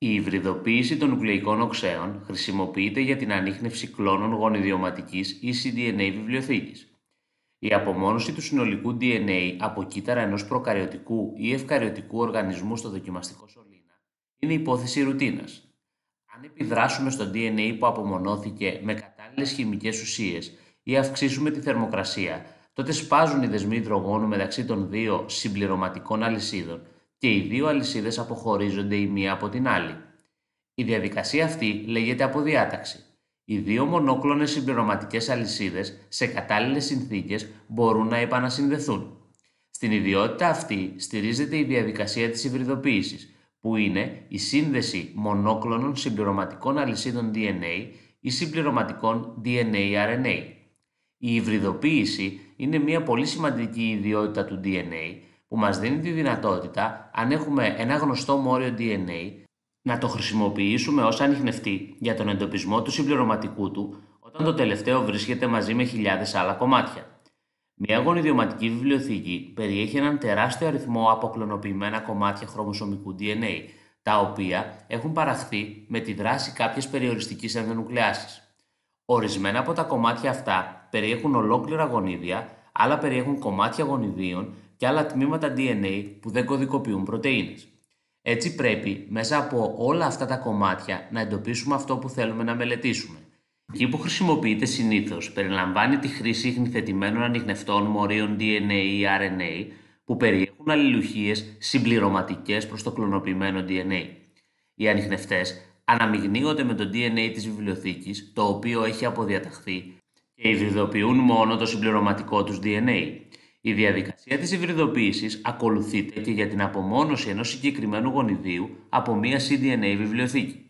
Η υβριδοποίηση των νουκλεϊκών οξέων χρησιμοποιείται για την ανείχνευση κλώνων γονιδιωματικής ή cDNA βιβλιοθήκης. Η απομόνωση του συνολικού DNA από κύτταρα ενός προκαριωτικού ή ευκαριωτικού οργανισμού στο δοκιμαστικό σωλήνα είναι υπόθεση ρουτίνας. Αν επιδράσουμε στο DNA που απομονώθηκε με κατάλληλες χημικές ουσίες ή αυξήσουμε τη θερμοκρασία, τότε σπάζουν οι δεσμοί υδρογόνου μεταξύ των δύο συμπληρωματικών αλυσίδων και οι δύο αλυσίδες αποχωρίζονται η μία από την άλλη. Η διαδικασία αυτή λέγεται αποδιάταξη. Οι δύο μονόκλονες συμπληρωματικές αλυσίδες σε κατάλληλες συνθήκες μπορούν να επανασυνδεθούν. Στην ιδιότητα αυτή στηρίζεται η διαδικασία της υβριδοποίησης, που είναι η σύνδεση μονόκλονων συμπληρωματικών αλυσίδων DNA ή συμπληρωματικών DNA-RNA. Η υβριδοποίηση είναι μια πολύ σημαντική ιδιότητα του DNA που μας δίνει τη δυνατότητα, αν έχουμε ένα γνωστό μόριο DNA, να το χρησιμοποιήσουμε ως ανιχνευτή για τον εντοπισμό του συμπληρωματικού του όταν το τελευταίο βρίσκεται μαζί με χιλιάδες άλλα κομμάτια. Μια γονιδιωματική βιβλιοθήκη περιέχει έναν τεράστιο αριθμό αποκλωνοποιημένα κομμάτια χρωμοσωμικού DNA, τα οποία έχουν παραχθεί με τη δράση κάποιες περιοριστικής ενδονουκλεάσης. Ορισμένα από τα κομμάτια αυτά περιέχουν ολόκληρα γονίδια, άλλα περιέχουν κομμάτια γονιδίων και άλλα τμήματα DNA που δεν κωδικοποιούν πρωτεΐνες. Έτσι πρέπει μέσα από όλα αυτά τα κομμάτια να εντοπίσουμε αυτό που θέλουμε να μελετήσουμε. Εκεί που χρησιμοποιείται συνήθως περιλαμβάνει τη χρήση χνηθετημένων ανιχνευτών μορίων DNA ή RNA που περιέχουν αλληλουχίες συμπληρωματικές προς το κλωνοποιημένο DNA. Οι ανιχνευτές αναμειγνύονται με το DNA της βιβλιοθήκης, το οποίο έχει αποδιαταχθεί και υβριδοποιούν μόνο το συμπληρωματικό τους DNA. Η διαδικασία της υβριδοποίησης ακολουθείται και για την απομόνωση ενός συγκεκριμένου γονιδίου από μία cDNA βιβλιοθήκη.